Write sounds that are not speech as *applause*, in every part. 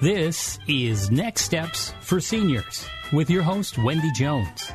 This is Next Steps for Seniors with your host, Wendy Jones.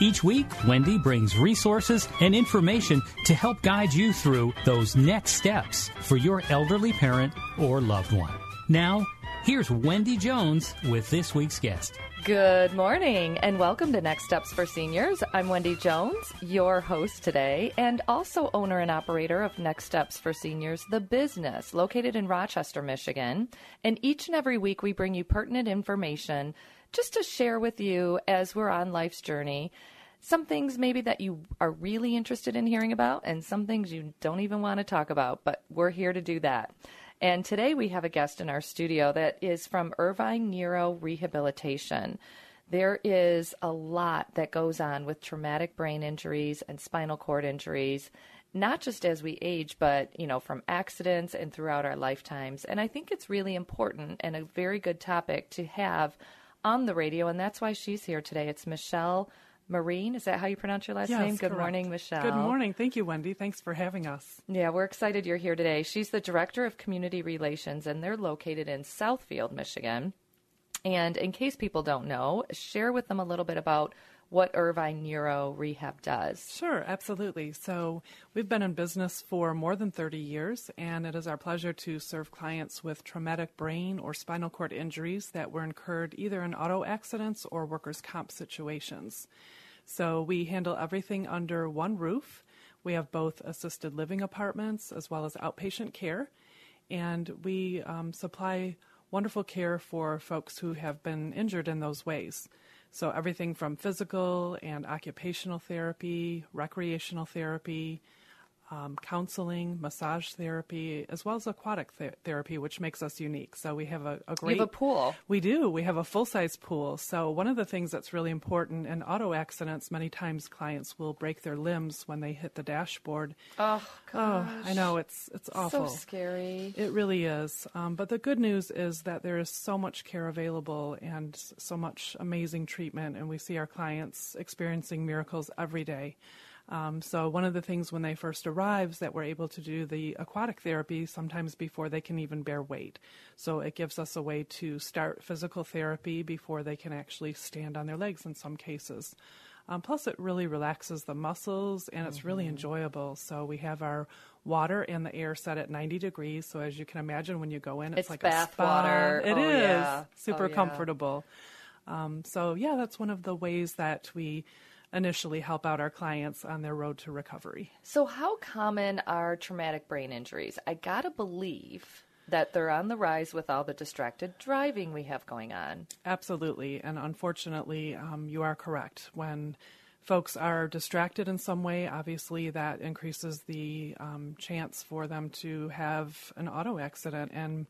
Each week, Wendy brings resources and information to help guide you through those next steps for your elderly parent or loved one. Now, here's Wendy Jones with this week's guest. Good morning and welcome to Next Steps for Seniors. I'm Wendy Jones, your host today, and also owner and operator of Next Steps for Seniors, the business located in Rochester, Michigan. And each and every week we bring you pertinent information just to share with you as we're on life's journey. Some things maybe that you are really interested in hearing about, and some things you don't even want to talk about, but we're here to do that. And today we have a guest in our studio that is from Irvine Neuro Rehabilitation. There is a lot that goes on with traumatic brain injuries and spinal cord injuries, not just as we age, but you know, from accidents and throughout our lifetimes. And I think it's really important and a very good topic to have on the radio, and that's why she's here today. It's Michele Marine. Is that how you pronounce your last yes, name? Good correct. morning, Michele. Good morning. Thank you, Wendy. Thanks for having us. Yeah, we're excited you're here today. She's the Director of Community Relations, and they're located in Southfield, Michigan. And in case people don't know, share with them a little bit about what Irvine Neuro Rehab does. Sure, absolutely. So, we've been in business for more than 30 years, and it is our pleasure to serve clients with traumatic brain or spinal cord injuries that were incurred either in auto accidents or workers' comp situations. So we handle everything under one roof. We have both assisted living apartments as well as outpatient care, and we um, supply wonderful care for folks who have been injured in those ways. So everything from physical and occupational therapy, recreational therapy, um, counseling, massage therapy, as well as aquatic th- therapy, which makes us unique. So we have a, a great. You have a pool. We do. We have a full size pool. So one of the things that's really important in auto accidents, many times clients will break their limbs when they hit the dashboard. Oh, gosh. Oh, I know it's it's awful. So scary. It really is. Um, but the good news is that there is so much care available and so much amazing treatment, and we see our clients experiencing miracles every day. Um, so one of the things when they first arrive is that we're able to do the aquatic therapy sometimes before they can even bear weight. So it gives us a way to start physical therapy before they can actually stand on their legs in some cases. Um, plus, it really relaxes the muscles and it's mm-hmm. really enjoyable. So we have our water and the air set at 90 degrees. So as you can imagine, when you go in, it's, it's like bath a spa. water. It oh, is yeah. super oh, yeah. comfortable. Um, so yeah, that's one of the ways that we initially help out our clients on their road to recovery. So, how common are traumatic brain injuries? I gotta believe that they're on the rise with all the distracted driving we have going on. Absolutely. And unfortunately, um, you are correct. When folks are distracted in some way, obviously that increases the um, chance for them to have an auto accident. And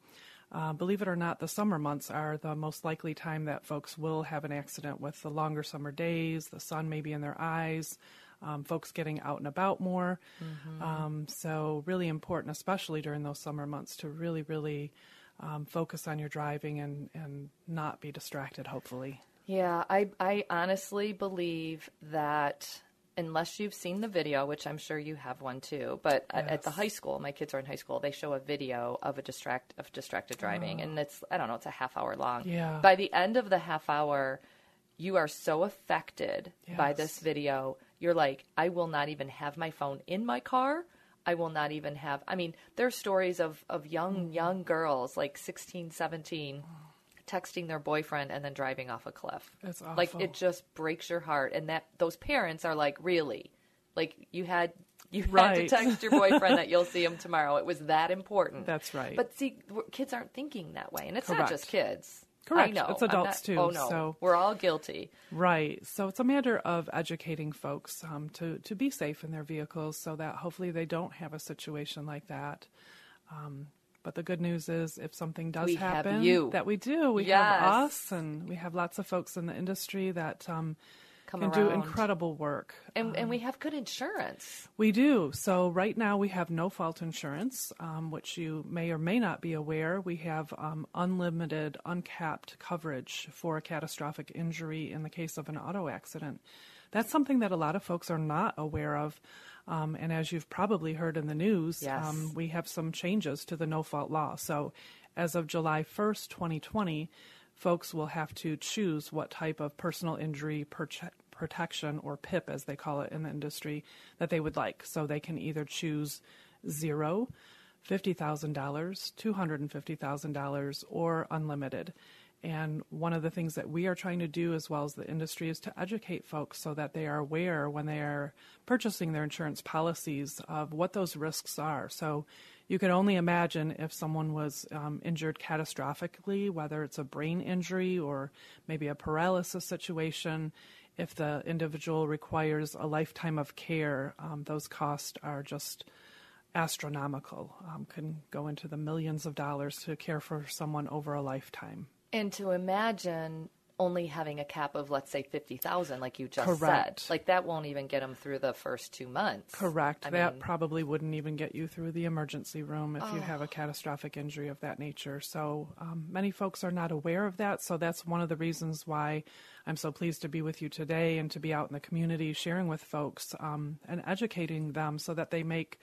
uh, believe it or not, the summer months are the most likely time that folks will have an accident with the longer summer days, the sun maybe in their eyes, um, folks getting out and about more. Mm-hmm. Um, so, really important, especially during those summer months, to really, really um, focus on your driving and, and not be distracted, hopefully. Yeah, I, I honestly believe that unless you've seen the video, which I'm sure you have one too. But yes. at the high school, my kids are in high school. They show a video of a distract of distracted driving, oh. and it's I don't know, it's a half hour long. Yeah. By the end of the half hour, you are so affected yes. by this video. You're like, I will not even have my phone in my car. I will not even have. I mean, there are stories of of young mm. young girls like 16, 17. Oh texting their boyfriend and then driving off a cliff. That's awful. Like it just breaks your heart, and that those parents are like, really, like you had you right. had to text your boyfriend that you'll see *laughs* him tomorrow. It was that important. That's right. But see, kids aren't thinking that way, and it's Correct. not just kids. Correct. I know. It's adults not, too. Oh no, so we're all guilty. Right. So it's a matter of educating folks um, to to be safe in their vehicles, so that hopefully they don't have a situation like that. Um, But the good news is, if something does We happen, you. that we do, we Yes. have us, and we have lots of folks in the industry that um, Come can do incredible work. And, and we have good insurance. We do. So right now we have no fault insurance, um, which you may or may not be aware. We have um, unlimited, uncapped coverage for a catastrophic injury in the case of an auto accident. That's something that a lot of folks are not aware of. Um, and as you've probably heard in the news, Yes. um, we have some changes to the no fault law. So as of July 1st, 2020, folks will have to choose what type of personal injury prote- protection, or PIP as they call it in the industry, that they would like. So they can either choose zero, $50,000, $250,000, or unlimited. And one of the things that we are trying to do, as well as the industry, is to educate folks so that they are aware when they are purchasing their insurance policies of what those risks are. So you can only imagine if someone was um, injured catastrophically, whether it's a brain injury or maybe a paralysis situation, if the individual requires a lifetime of care, um, those costs are just astronomical, um, can go into the millions of dollars to care for someone over a lifetime. And to imagine only having a cap of, let's say, 50000 like you just Correct. said. Like that won't even get them through the first two months. Correct. I that mean- probably wouldn't even get you through the emergency room if you have Oh. a catastrophic injury of that nature. So um, many folks are not aware of that. So that's one of the reasons why I'm so pleased to be with you today and to be out in the community sharing with folks um, and educating them so that they make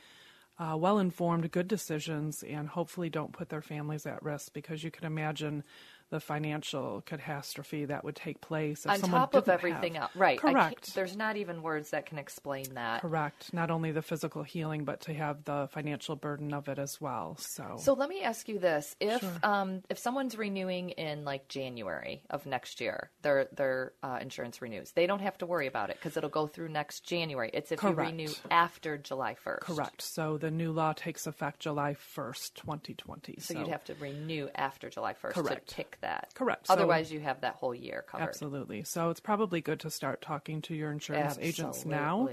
uh, well informed, good decisions and hopefully don't put their families at risk because you can imagine the financial catastrophe that would take place if On someone top of everything have- else. Right. Correct. there's not even words that can explain that. Correct. Not only the physical healing, but to have the financial burden of it as well. So, So let me ask you this: if um, if someone's renewing in like January of next year, their their uh, insurance renews, they don't have to worry about it because it'll go through next January. It's if Correct. you renew after July first. correct. So the new law takes effect July 1st, 2020. So, you'd have to renew after July first to Correct. That. Correct. So- Otherwise, you have that whole year covered. Absolutely. So it's probably good to start talking to your insurance agents now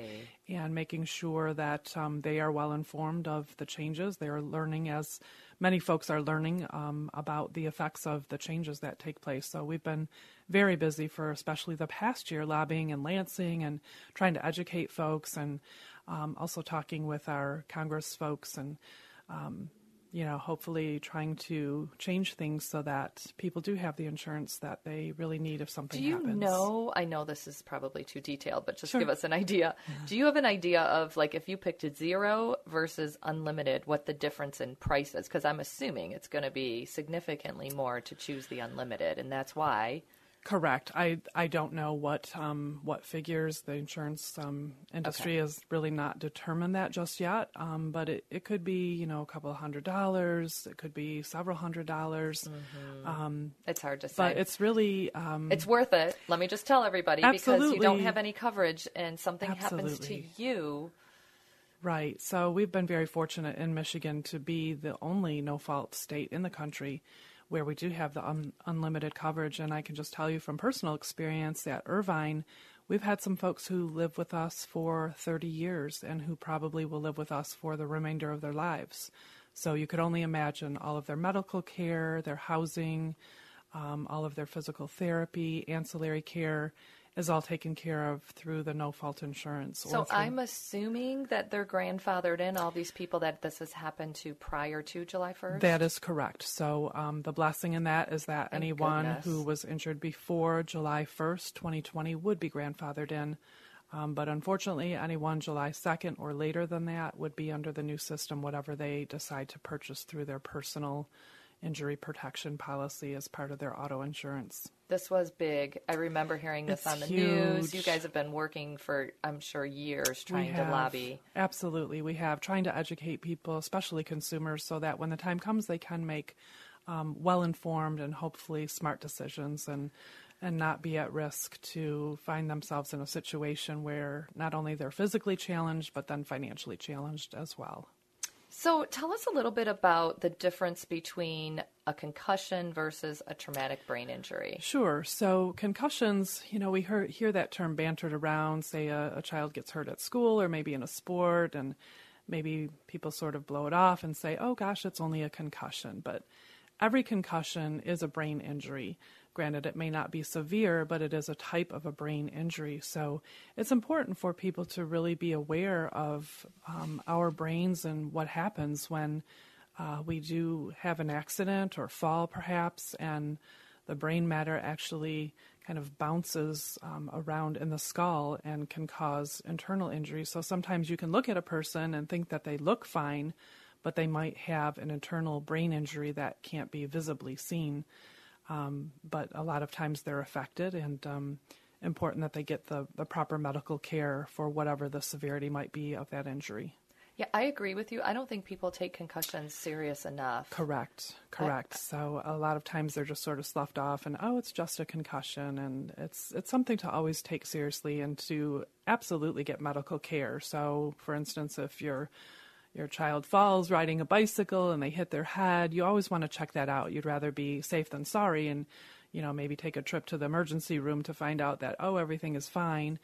and making sure that um, they are well informed of the changes. They are learning, as many folks are learning, um, about the effects of the changes that take place. So we've been very busy for especially the past year lobbying in Lansing and trying to educate folks and um, also talking with our Congress folks and um, you know, hopefully trying to change things so that people do have the insurance that they really need if something happens. Do you happens. know? I know this is probably too detailed, but just Sure. give us an idea. Do you have an idea of like if you picked a zero versus unlimited, what the difference in price is? Because I'm assuming it's going to be significantly more to choose the unlimited, and that's why. Correct. I I don't know what um, what figures the insurance um, industry has really not determined that just yet. Um, but it, it could be you know a couple of hundred dollars. It could be several hundred dollars. Um, It's hard to say. but it's really um, it's worth it. Let me just tell everybody because you don't have any coverage and something happens to you. Right. So we've been very fortunate in Michigan to be the only no fault state in the country where we do have the un- unlimited coverage. And I can just tell you from personal experience at Irvine, we've had some folks who live with us for 30 years and who probably will live with us for the remainder of their lives. So you could only imagine all of their medical care, their housing, um, all of their physical therapy, ancillary care is all taken care of through the no fault insurance. So through- I'm assuming that they're grandfathered in all these people that this has happened to prior to July 1st. That is correct. So um, the blessing in that is that Thank anyone goodness. who was injured before July 1st, 2020 would be grandfathered in. Um, but unfortunately, anyone July 2nd or later than that would be under the new system, whatever they decide to purchase through their personal injury protection policy as part of their auto insurance. This was big. I remember hearing this It's on the news. You guys have been working for, I'm sure, years trying to lobby. Absolutely. We have trying to educate people, especially consumers, so that when the time comes, they can make um, well informed and hopefully smart decisions and and not be at risk to find themselves in a situation where not only they're physically challenged but then financially challenged as well. So tell us a little bit about the difference between a concussion versus a traumatic brain injury. Sure. So concussions, you know, we hear, hear that term bantered around. Say a, a child gets hurt at school or maybe in a sport, and maybe people sort of blow it off and say, oh gosh, it's only a concussion. But every concussion is a brain injury. Granted, it may not be severe, but it is a type of a brain injury. So it's important for people to really be aware of um, our brains and what happens when uh, we do have an accident or fall, perhaps, and the brain matter actually kind of bounces um, around in the skull and can cause internal injury. So sometimes you can look at a person and think that they look fine, but they might have an internal brain injury that can't be visibly seen. Um, but a lot of times they're affected and um, important that they get the, the proper medical care for whatever the severity might be of that injury. Yeah, I agree with you. I don't think people take concussions serious enough. Correct, correct. I, so a lot of times they're just sort of sloughed off, and oh, it's just a concussion, and it's it's something to always take seriously and to absolutely get medical care. So, for instance, if your your child falls riding a bicycle and they hit their head, you always want to check that out. You'd rather be safe than sorry, and you know maybe take a trip to the emergency room to find out that oh everything is fine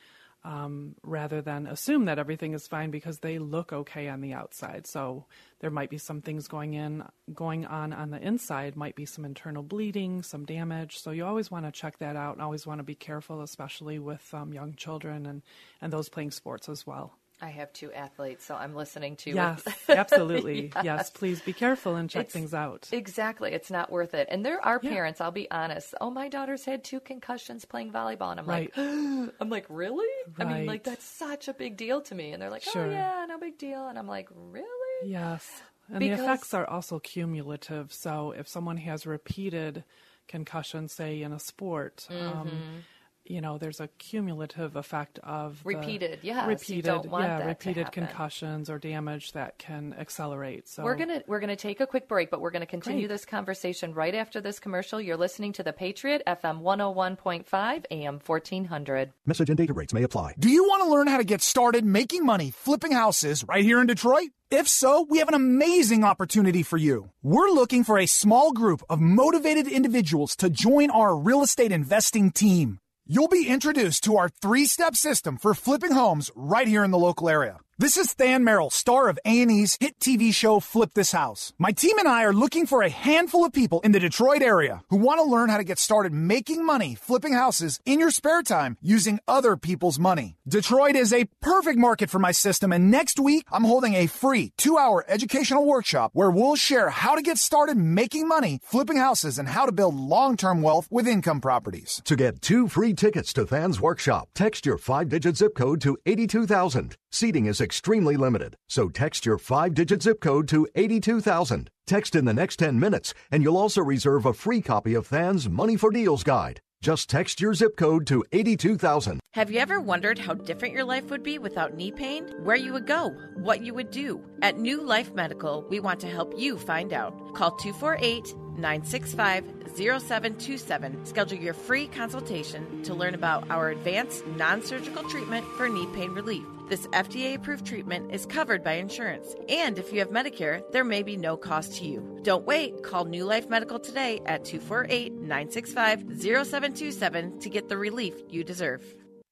um, rather than assume that everything is fine because they look okay on the outside. So there might be some things going in, going on on the inside. Might be some internal bleeding, some damage. So you always want to check that out, and always want to be careful, especially with um, young children and and those playing sports as well. I have two athletes, so I'm listening to. Yes, *laughs* absolutely. yes. yes. please be careful and check it's, things out. Exactly, it's not worth it. And there are yeah. parents. I'll be honest. Oh, my daughter's had two concussions playing volleyball, and I'm right. like, *gasps* I'm like, really? Right. I mean, like that's such a big deal to me. And they're like, oh, sure. oh yeah, no big deal. And I'm like, really? Yes. And because... the effects are also cumulative. So if someone has repeated concussion, say in a sport. Um, mm-hmm. Um, you know, there's a cumulative effect of repeated, yeah, repeated, yeah, repeated concussions or damage that can accelerate. So we're gonna we're gonna take a quick break, but we're gonna continue Great. this conversation right after this commercial. You're listening to the Patriot FM 101.5 AM 1400. Message and data rates may apply. Do you want to learn how to get started making money flipping houses right here in Detroit? If so, we have an amazing opportunity for you. We're looking for a small group of motivated individuals to join our real estate investing team. You'll be introduced to our three-step system for flipping homes right here in the local area. This is Than Merrill, star of A&E's hit TV show Flip This House. My team and I are looking for a handful of people in the Detroit area who want to learn how to get started making money flipping houses in your spare time using other people's money. Detroit is a perfect market for my system and next week I'm holding a free two-hour educational workshop where we'll share how to get started making money flipping houses and how to build long-term wealth with income properties. To get two free tickets to Than's workshop, text your five-digit zip code to 82000. Seating is extremely limited, so text your five digit zip code to 82000. Text in the next 10 minutes, and you'll also reserve a free copy of Than's Money for Deals guide. Just text your zip code to 82000. Have you ever wondered how different your life would be without knee pain? Where you would go? What you would do? At New Life Medical, we want to help you find out. Call 248 965 0727. Schedule your free consultation to learn about our advanced non surgical treatment for knee pain relief. This FDA approved treatment is covered by insurance, and if you have Medicare, there may be no cost to you. Don't wait. Call New Life Medical today at 248 965 0727 to get the relief you deserve.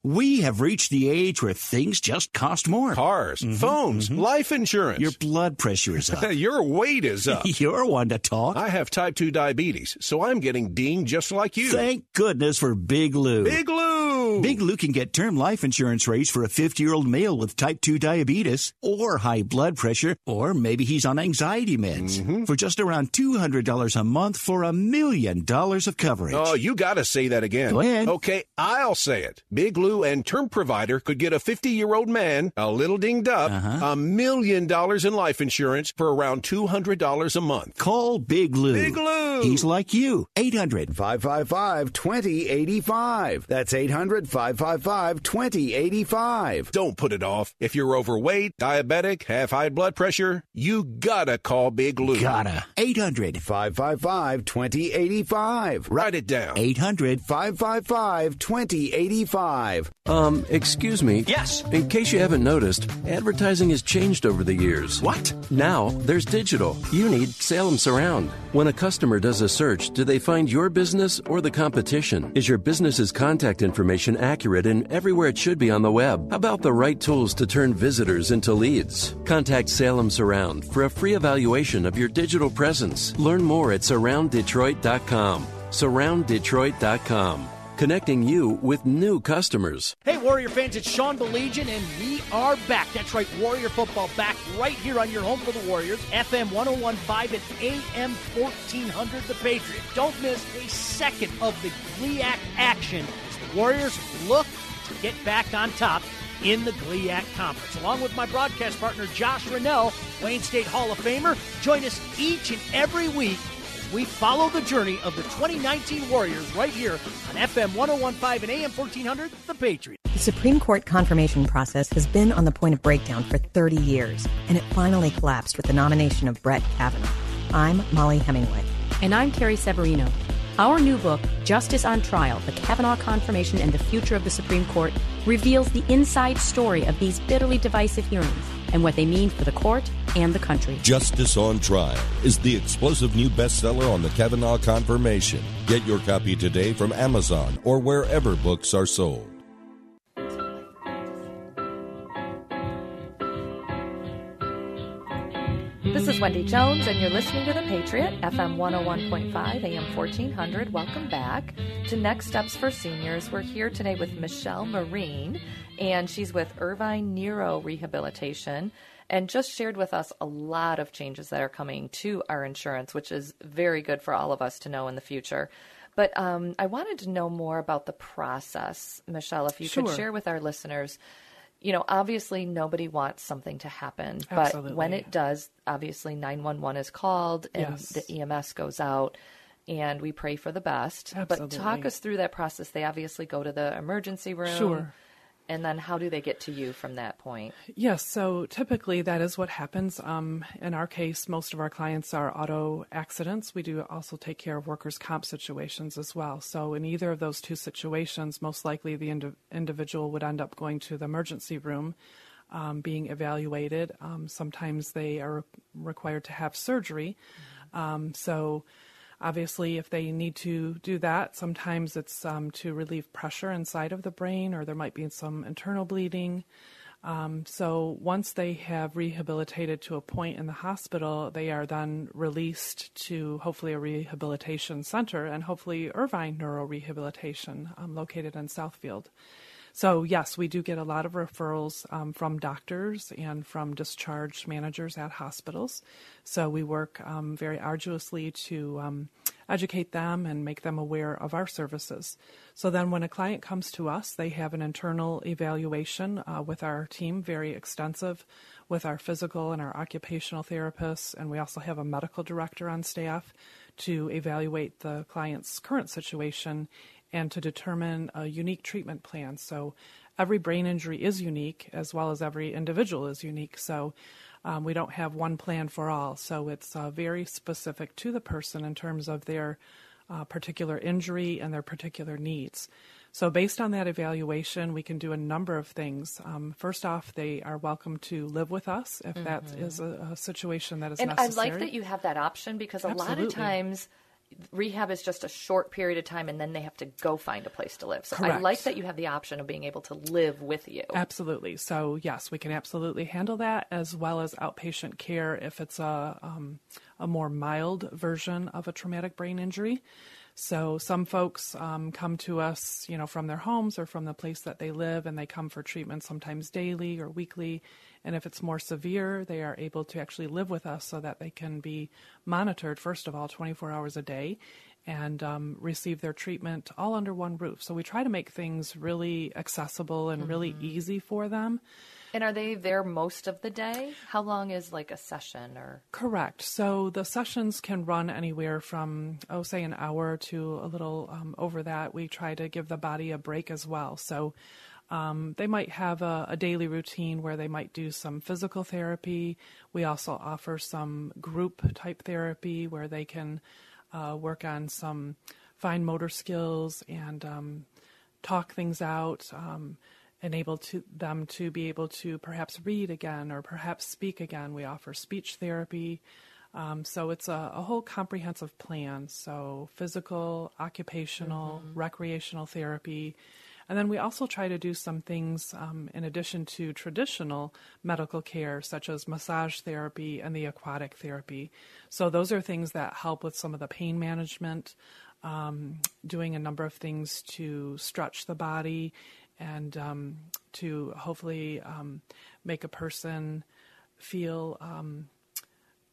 We have reached the age where things just cost more. Cars, mm-hmm, phones, mm-hmm. life insurance. Your blood pressure is *laughs* up. Your weight is up. *laughs* You're one to talk. I have type 2 diabetes, so I'm getting dinged just like you. Thank goodness for Big Lou. Big Lou! Big Lou can get term life insurance rates for a 50 year old male with type 2 diabetes or high blood pressure, or maybe he's on anxiety meds mm-hmm. for just around $200 a month for a million dollars of coverage. Oh, you got to say that again. Go ahead. Okay, I'll say it. Big Lou and term provider could get a 50 year old man, a little dinged up, a uh-huh. million dollars in life insurance for around $200 a month. Call Big Lou. Big Lou. He's like you. 800 555 2085. That's 800 555 2085. Don't put it off. If you're overweight, diabetic, have high blood pressure, you gotta call Big Lou. Gotta. 800 555 2085. Write it down. 800 555 2085. Um, excuse me. Yes. In case you haven't noticed, advertising has changed over the years. What? Now, there's digital. You need Salem Surround. When a customer does a search, do they find your business or the competition? Is your business's contact information information accurate and everywhere it should be on the web? How about the right tools to turn visitors into leads? Contact Salem Surround for a free evaluation of your digital presence. Learn more at surrounddetroit.com. Surrounddetroit.com connecting you with new customers. Hey, Warrior fans, it's Sean Belegian, and we are back. That's right, Warrior football back right here on your home for the Warriors, FM 1015 and AM 1400, The Patriot. Don't miss a second of the GLIAC action as the Warriors look to get back on top in the GLIAC Conference. Along with my broadcast partner, Josh Rennell, Wayne State Hall of Famer, join us each and every week we follow the journey of the 2019 Warriors right here on FM 1015 and AM 1400, The Patriot. The Supreme Court confirmation process has been on the point of breakdown for 30 years, and it finally collapsed with the nomination of Brett Kavanaugh. I'm Mollie Hemingway. And I'm Carrie Severino. Our new book, Justice on Trial The Kavanaugh Confirmation and the Future of the Supreme Court, reveals the inside story of these bitterly divisive hearings and what they mean for the court and the country. Justice on Trial is the explosive new bestseller on the Kavanaugh confirmation. Get your copy today from Amazon or wherever books are sold. This is Wendy Jones, and you're listening to The Patriot, FM 101.5, AM 1400. Welcome back to Next Steps for Seniors. We're here today with Michele Marine, and she's with Irvine Neuro Rehabilitation and just shared with us a lot of changes that are coming to our insurance, which is very good for all of us to know in the future. But um, I wanted to know more about the process, Michele. If you sure. could share with our listeners, you know, obviously nobody wants something to happen, Absolutely. but when it does, obviously 911 is called and Yes. the EMS goes out and we pray for the best. But talk us through that process. They obviously go to the emergency room. Sure. And then how do they get to you from that point? Yes, so typically that is what happens. Um, in our case, most of our clients are auto accidents. We do also take care of workers' comp situations as well. So, in either of those two situations, most likely the indi- individual would end up going to the emergency room, um, being evaluated. Um, sometimes they are required to have surgery. Um, so, Obviously, if they need to do that, sometimes it's um, to relieve pressure inside of the brain, or there might be some internal bleeding. Um, so once they have rehabilitated to a point in the hospital, they are then released to hopefully a rehabilitation center and hopefully Irvine Neurorehabilitation um, located in Southfield. So, yes, we do get a lot of referrals um, from doctors and from discharge managers at hospitals. So, we work um, very arduously to um, educate them and make them aware of our services. So, then when a client comes to us, they have an internal evaluation uh, with our team, very extensive, with our physical and our occupational therapists. And we also have a medical director on staff to evaluate the client's current situation and to determine a unique treatment plan. So every brain injury is unique, as well as every individual is unique. So um, we don't have one plan for all. So it's uh, very specific to the person in terms of their uh, particular injury and their particular needs. So, based on that evaluation, we can do a number of things. Um, first off, they are welcome to live with us if that Mhm. is a, a situation that is and necessary. I like that you have that option because a lot of times rehab is just a short period of time and then they have to go find a place to live. So I like that you have the option of being able to live with you. Absolutely. So yes, we can absolutely handle that as well as outpatient care if it's a um, a more mild version of a traumatic brain injury. So some folks um, come to us, you know, from their homes or from the place that they live, and they come for treatment sometimes daily or weekly. And if it's more severe, they are able to actually live with us so that they can be monitored, first of all, 24 hours a day and um, receive their treatment all under one roof. So we try to make things really accessible and really easy for them. And are they there most of the day? How long is like a session or Correct. So the sessions can run anywhere from, oh, say an hour to a little um, over that. We try to give the body a break as well. So um, they might have a, a daily routine where they might do some physical therapy. We also offer some group type therapy where they can uh, work on some fine motor skills and um, talk things out. Um, enable to them to be able to perhaps read again or perhaps speak again. We offer speech therapy. Um, so it's a, a whole comprehensive plan. So physical, occupational, recreational therapy. And then we also try to do some things um, in addition to traditional medical care, such as massage therapy and the aquatic therapy. So those are things that help with some of the pain management, um, doing a number of things to stretch the body and um, to hopefully um, make a person feel um,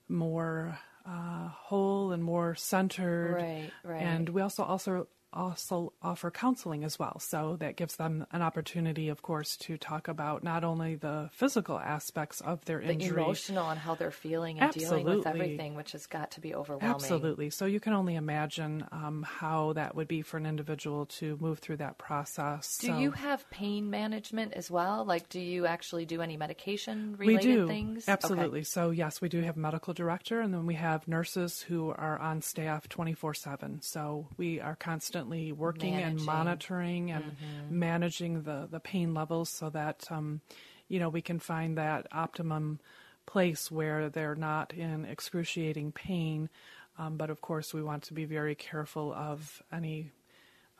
more uh, whole and more centered. Right, right. And we also also also offer counseling as well. So that gives them an opportunity, of course, to talk about not only the physical aspects of their the injury, emotional and how they're feeling and Absolutely. dealing with everything, which has got to be overwhelming. Absolutely. So you can only imagine um, how that would be for an individual to move through that process. Do So- you have pain management as well? Like, do you actually do any medication we related do things? absolutely Okay. so yes we do have a medical director and then we have nurses who are on staff 24-7 so we are constantly working and monitoring and Mhm. managing the, the pain levels so that um, you know we can find that optimum place where they're not in excruciating pain um, but of course we want to be very careful of any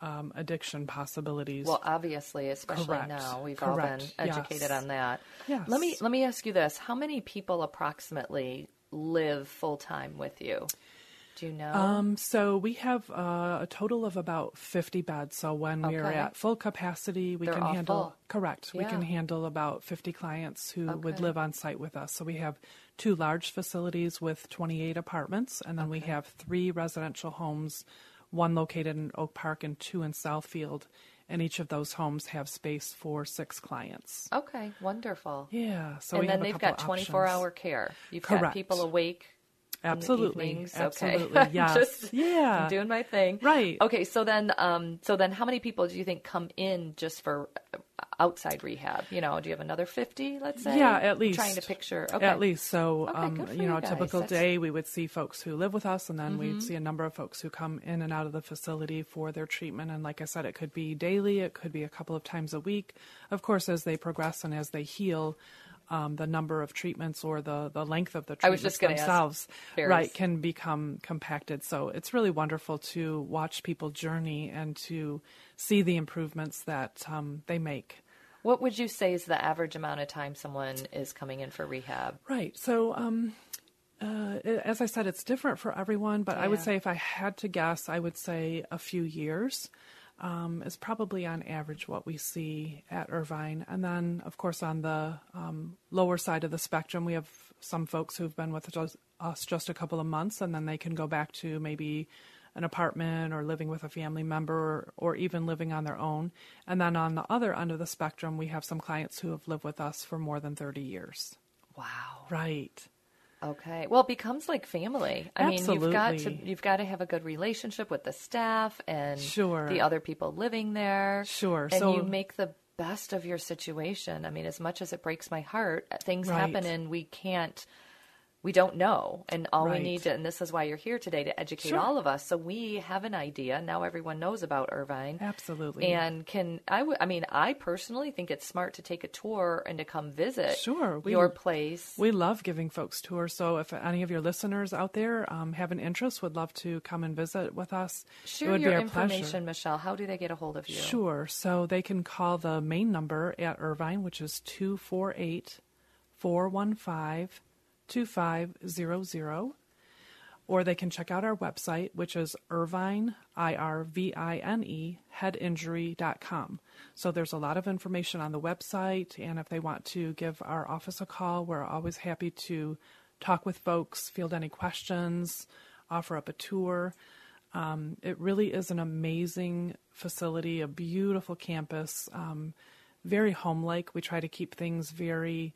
um, addiction possibilities Well, obviously, especially Correct. now, we've all been educated Yes. on that. Yes. Let me let me ask you this: How many people approximately live full time with you? Do you know? Um, so we have uh, a total of about 50 beds. So when we're at full capacity, we They're can handle full. correct. We can handle about 50 clients who would live on site with us. So we have two large facilities with 28 apartments, and then we have three residential homes, one located in Oak Park and two in Southfield. And each of those homes have space for six clients. okay, wonderful. Yeah, so and we then have they've got twenty-four hour care. You've got people awake. Absolutely. evenings. Absolutely. *laughs* I'm Yes. Just Yeah. doing my thing. Right. Okay. So then, um, so then, how many people do you think come in just for uh, outside rehab? You know, do you have another fifty? Let's say. Yeah, at I'm least. trying to picture. Okay. At least. So, Okay, um, you know, you a typical That's- day, we would see folks who live with us, and then Mhm. we'd see a number of folks who come in and out of the facility for their treatment. And like I said, it could be daily, it could be a couple of times a week. Of course, as they progress and as they heal, um, the number of treatments or the, the length of the treatments just gonna ask. themselves, right, can become compacted. So it's really wonderful to watch people journey and to see the improvements that um, they make. What would you say is the average amount of time someone is coming in for rehab? Right. So, um, uh, as I said, it's different for everyone, but I would say if I had to guess, I would say a few years um, is probably on average what we see at Irvine. And then, of course, on the um, lower side of the spectrum, we have some folks who've been with us- us just a couple of months, and then they can go back to maybe an apartment or living with a family member or, or even living on their own. And then on the other end of the spectrum, we have some clients who have lived with us for more than 30 years. Wow. Right. Okay. Well, it becomes like family. I mean, you've got to you've got to have a good relationship with the staff and Sure. the other people living there. Sure. And So- you make the best of your situation. I mean, as much as it breaks my heart, uh, things Right. happen and we can't we don't know. And all Right. we need to and this is why you're here today to educate Sure. all of us. So we have an idea. Now everyone knows about Irvine. Absolutely. And can I w- I mean, I personally think it's smart to take a tour and to come visit Sure, we- your place. We love giving folks tours. So if any of your listeners out there um, have an interest, would love to come and visit with us, it Share your be our information, pleasure. Michele. How do they get a hold of you? Sure. So they can call the main number at Irvine, which is 248 415 2500. Or they can check out our website, which is Irvine, I R V I N E, headinjury.com. So there's a lot of information on the website. And if they want to give our office a call, we're always happy to talk with folks, field any questions, offer up a tour. Um, it really is an amazing facility, a beautiful campus, um, very home-like. We try to keep things very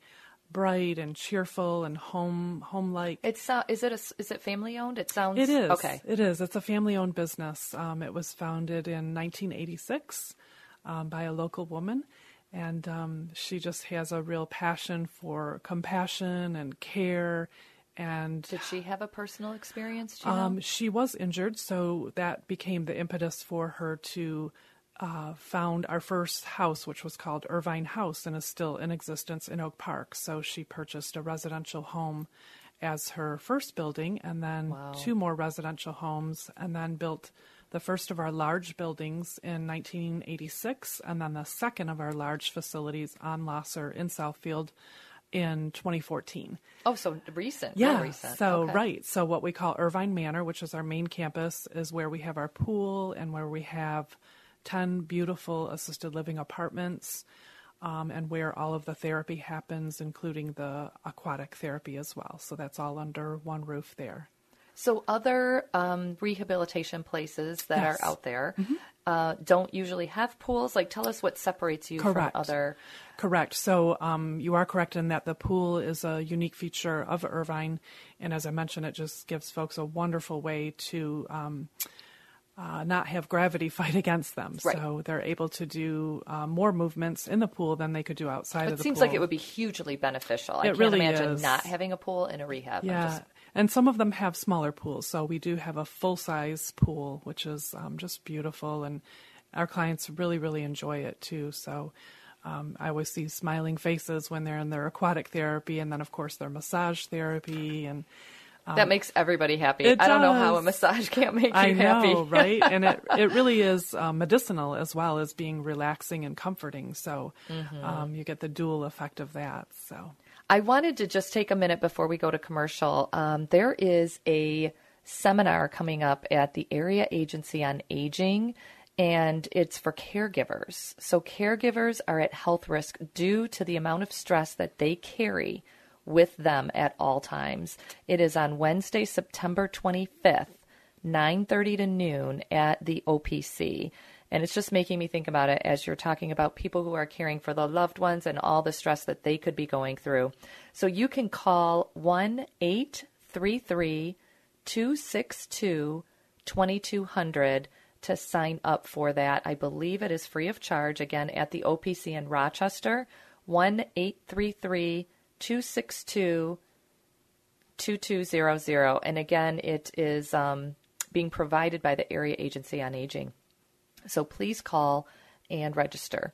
bright and cheerful and home home-like. It's uh, is it a, is it family owned? It sounds It is. okay. It is. It's a family-owned business. Um, it was founded in 1986 um, by a local woman, and um, she just has a real passion for compassion and care. And Did she have a personal experience? You um, know? she was injured, so that became the impetus for her to uh, found our first house, which was called Irvine House and is still in existence in Oak Park. So she purchased a residential home as her first building, and then Wow. two more residential homes, and then built the first of our large buildings in 1986, and then the second of our large facilities on Lahser in Southfield in 2014. Oh, so recent. Yeah. recent. So Okay. right. So what we call Irvine Manor, which is our main campus, is where we have our pool and where we have 10 beautiful assisted living apartments. Um, and where all of the therapy happens, including the aquatic therapy as well. So that's all under one roof there. So other um, rehabilitation places that Yes. are out there uh, don't usually have pools. Like, tell us what separates you Correct. from other. Correct. So um, you are correct in that the pool is a unique feature of Irvine, and as I mentioned, it just gives folks a wonderful way to um, uh, not have gravity *laughs* fight against them. Right. So they're able to do uh, more movements in the pool than they could do outside It of the seems like it would be hugely beneficial. I can't really imagine is. not having a pool in a rehab. Yeah, just- and some of them have smaller pools. So we do have a full size pool, which is um, just beautiful, and our clients really, really enjoy it too. So um, I always see smiling faces when they're in their aquatic therapy, and then of course their massage therapy, and um, that makes everybody happy. I don't know how a massage can't make you I happy. know, *laughs* right? And it it really is um, medicinal as well as being relaxing and comforting. So Mhm. um, you get the dual effect of that. So. I wanted to just take a minute before we go to commercial. Um, there is a seminar coming up at the Area Agency on Aging, and it's for caregivers. So, caregivers are at health risk due to the amount of stress that they carry with them at all times. It is on Wednesday, September 25th, 9:30 to noon at the OPC. And it's just making me think about it as you're talking about people who are caring for the loved ones and all the stress that they could be going through. So you can call 1 833 262 2200 to sign up for that. I believe it is free of charge again at the OPC in Rochester. 1 833 262 2200. And again, it is um, being provided by the Area Agency on Aging. So please call and register.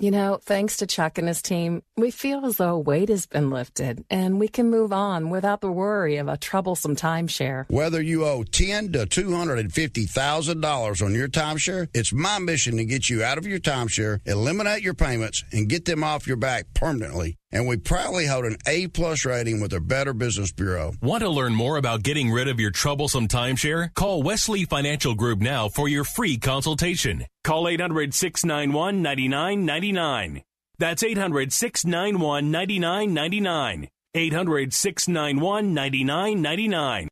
You know, thanks to Chuck and his team, we feel as though weight has been lifted and we can move on without the worry of a troublesome timeshare. Whether you owe ten to two hundred and fifty thousand dollars on your timeshare, it's my mission to get you out of your timeshare, eliminate your payments, and get them off your back permanently. And we proudly hold an A plus rating with the Better Business Bureau. Want to learn more about getting rid of your troublesome timeshare? Call Wesley Financial Group now for your free consultation. Call 800 691 9999. That's 800 691 9999. 800 691 9999.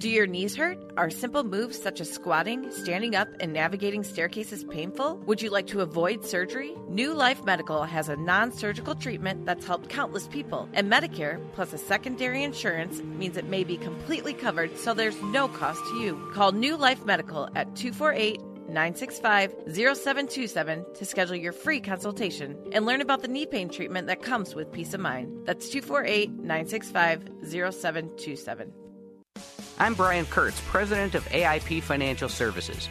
Do your knees hurt? Are simple moves such as squatting, standing up, and navigating staircases painful? Would you like to avoid surgery? New Life Medical has a non surgical treatment that's helped countless people, and Medicare plus a secondary insurance means it may be completely covered so there's no cost to you. Call New Life Medical at 248 965 0727 to schedule your free consultation and learn about the knee pain treatment that comes with peace of mind. That's 248 965 0727. I'm Brian Kurtz, president of AIP Financial Services.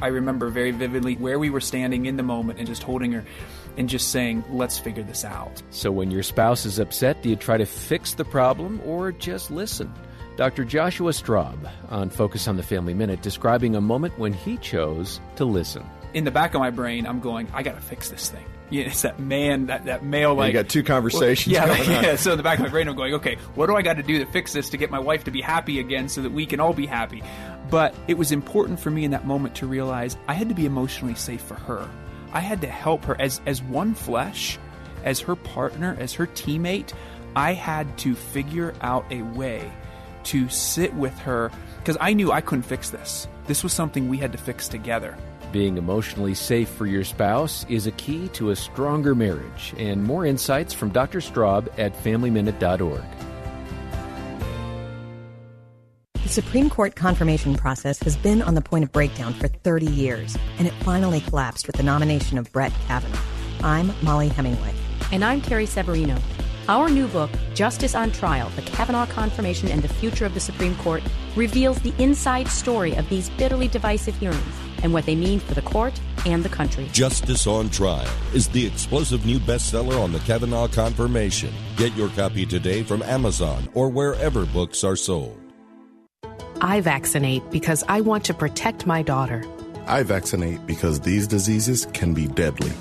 I remember very vividly where we were standing in the moment and just holding her and just saying, let's figure this out. So when your spouse is upset, do you try to fix the problem or just listen? Dr. Joshua Straub on Focus on the Family Minute describing a moment when he chose to listen. In the back of my brain, I'm going, I got to fix this thing. Yeah, it's that man, that, that male, Like you got two conversations yeah, going on. yeah. So in the back of my brain, I'm going, okay, what do I got to do to fix this to get my wife to be happy again so that we can all be happy? But it was important for me in that moment to realize I had to be emotionally safe for her. I had to help her as as one flesh. as her partner, as her teammate, I had to figure out a way to sit with her because I knew I couldn't fix this. This was something we had to fix together. Being emotionally safe for your spouse is a key to a stronger marriage. And more insights from Dr. Straub at FamilyMinute.org. The Supreme Court confirmation process has been on the point of breakdown for 30 years, and it finally collapsed with the nomination of Brett Kavanaugh. I'm Mollie Hemingway. And I'm Carrie Severino. Our new book, Justice on Trial The Kavanaugh Confirmation and the Future of the Supreme Court, reveals the inside story of these bitterly divisive hearings and what they mean for the court and the country. Justice on Trial is the explosive new bestseller on the Kavanaugh confirmation. Get your copy today from Amazon or wherever books are sold. I vaccinate because I want to protect my daughter. I vaccinate because these diseases can be deadly.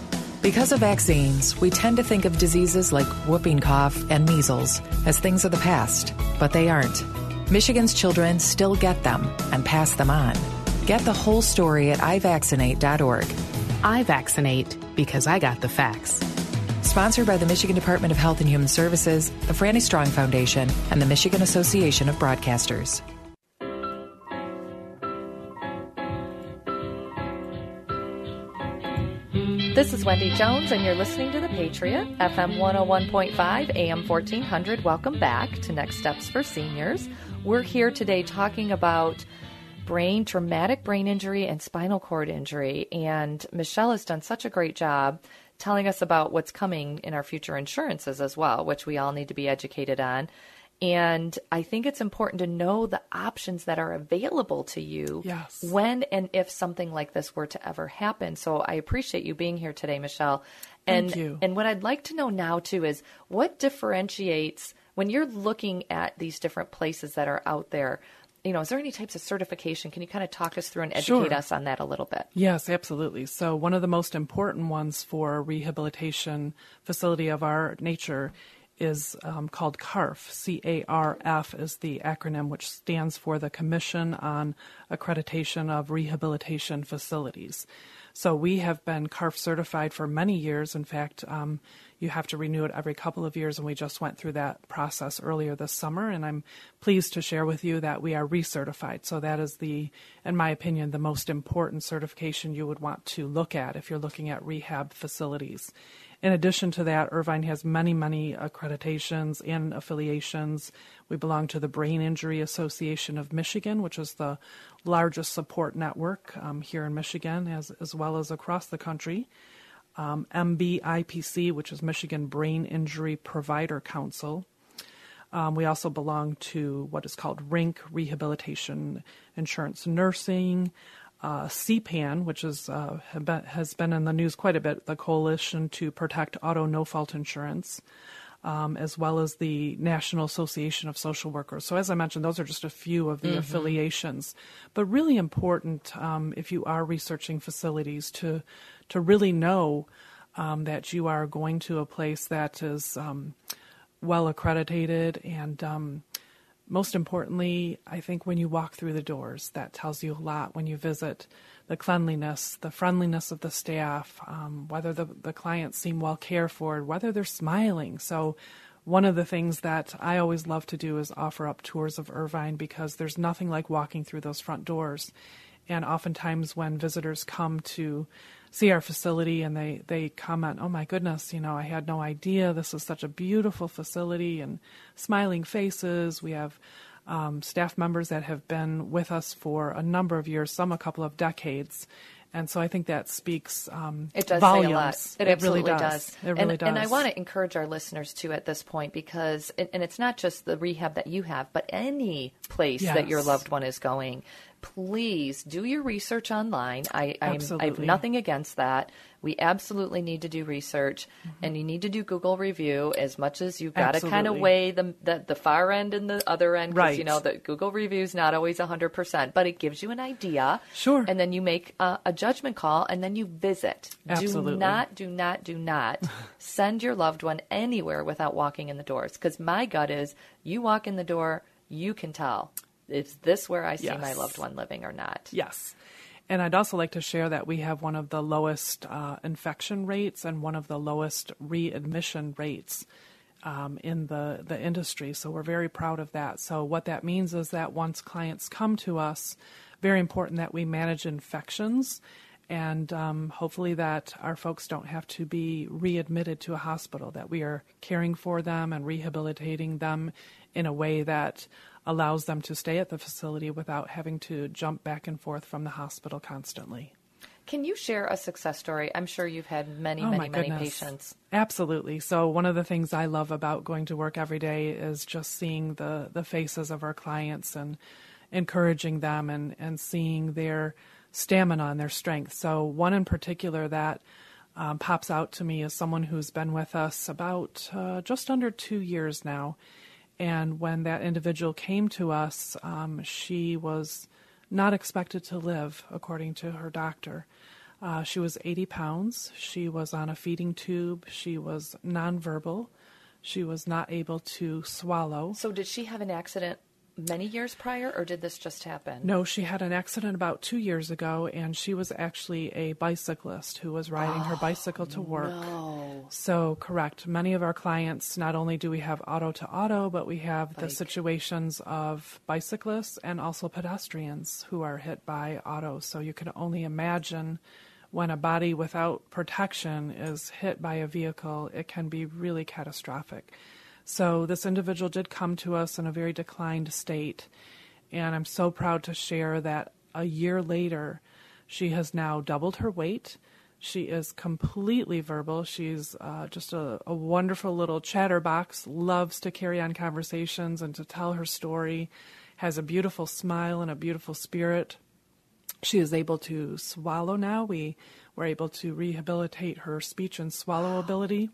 Because of vaccines, we tend to think of diseases like whooping cough and measles as things of the past, but they aren't. Michigan's children still get them and pass them on. Get the whole story at ivaccinate.org. I vaccinate because I got the facts. Sponsored by the Michigan Department of Health and Human Services, the Franny Strong Foundation, and the Michigan Association of Broadcasters. This is Wendy Jones, and you're listening to The Patriot, FM 101.5, AM 1400. Welcome back to Next Steps for Seniors. We're here today talking about brain, traumatic brain injury, and spinal cord injury. And Michele has done such a great job telling us about what's coming in our future insurances as well, which we all need to be educated on. And I think it's important to know the options that are available to you yes. when and if something like this were to ever happen. So I appreciate you being here today, Michele. And Thank you. and what I'd like to know now too is what differentiates when you're looking at these different places that are out there. You know, is there any types of certification? Can you kind of talk us through and educate Sure. us on that a little bit? Yes, absolutely. So, one of the most important ones for a rehabilitation facility of our nature is um, called CARF. C A R F is the acronym, which stands for the Commission on Accreditation of Rehabilitation Facilities. So, we have been CARF certified for many years. In fact, um, you have to renew it every couple of years, and we just went through that process earlier this summer. And I'm pleased to share with you that we are recertified. So that is the, in my opinion, the most important certification you would want to look at if you're looking at rehab facilities. In addition to that, Irvine has many, many accreditations and affiliations. We belong to the Brain Injury Association of Michigan, which is the largest support network um, here in Michigan, as, as well as across the country um, MBIPC, which is Michigan Brain Injury Provider Council. Um, we also belong to what is called RINC, Rehabilitation Insurance Nursing. Uh, CPAN, which is, uh, been, has been in the news quite a bit, the Coalition to Protect Auto No Fault Insurance, um, as well as the National Association of Social Workers. So, as I mentioned, those are just a few of the Mhm. affiliations, but really important um, if you are researching facilities to to really know um, that you are going to a place that is um, well accredited and um, most importantly, I think when you walk through the doors, that tells you a lot when you visit the cleanliness, the friendliness of the staff, um, whether the, the clients seem well cared for, whether they're smiling. So, one of the things that I always love to do is offer up tours of Irvine because there's nothing like walking through those front doors. And oftentimes, when visitors come to see our facility and they, they comment, Oh my goodness, you know, I had no idea this is such a beautiful facility and smiling faces. We have um, staff members that have been with us for a number of years, some a couple of decades. And so I think that speaks um, It does volumes. say a lot. It, really absolutely does. It really and, does. And I want to encourage our listeners too at this point because, and and it's not just the rehab that you have, but any place that your loved one is going. Please do your research online. I, I'm, I have nothing against that. We absolutely need to do research, mm-hmm. and you need to do Google review as much as you've got to kind of weigh the, the the far end and the other end. 'cause, You Right. know, the Google review is not always hundred percent, but it gives you an idea. Sure. And then you make a, a judgment call, and then you visit. Absolutely. Do not, do not, do not *laughs* send your loved one anywhere without walking in the doors. Because my gut is, you walk in the door, you can tell. Is this where I see my loved one living or not? Yes. And I'd also like to share that we have one of the lowest uh, infection rates and one of the lowest readmission rates um, in the, the industry. So we're very proud of that. So, what that means is that once clients come to us, very important that we manage infections and um, hopefully that our folks don't have to be readmitted to a hospital, that we are caring for them and rehabilitating them in a way that allows them to stay at the facility without having to jump back and forth from the hospital constantly. Can you share a success story? I'm sure you've had many, oh, many, many patients. Absolutely. So one of the things I love about going to work every day is just seeing the, the faces of our clients and encouraging them and, and seeing their stamina and their strength. So one in particular that um, pops out to me is someone who's been with us about uh, just under two years now. And when that individual came to us, um, she was not expected to live, according to her doctor. Uh, she was 80 pounds. She was on a feeding tube. She was nonverbal. She was not able to swallow. So, did she have an accident many years prior, or did this just happen? No, she had an accident about two years ago, and she was actually a bicyclist who was riding oh, her bicycle to work. No. So, correct. Many of our clients, not only do we have auto to auto, but we have Bike. the situations of bicyclists and also pedestrians who are hit by autos. So, you can only imagine when a body without protection is hit by a vehicle, it can be really catastrophic. So this individual did come to us in a very declined state, and I'm so proud to share that a year later, she has now doubled her weight. She is completely verbal. She's uh, just a, a wonderful little chatterbox, loves to carry on conversations and to tell her story, has a beautiful smile and a beautiful spirit. She is able to swallow now. We were able to rehabilitate her speech and swallow ability.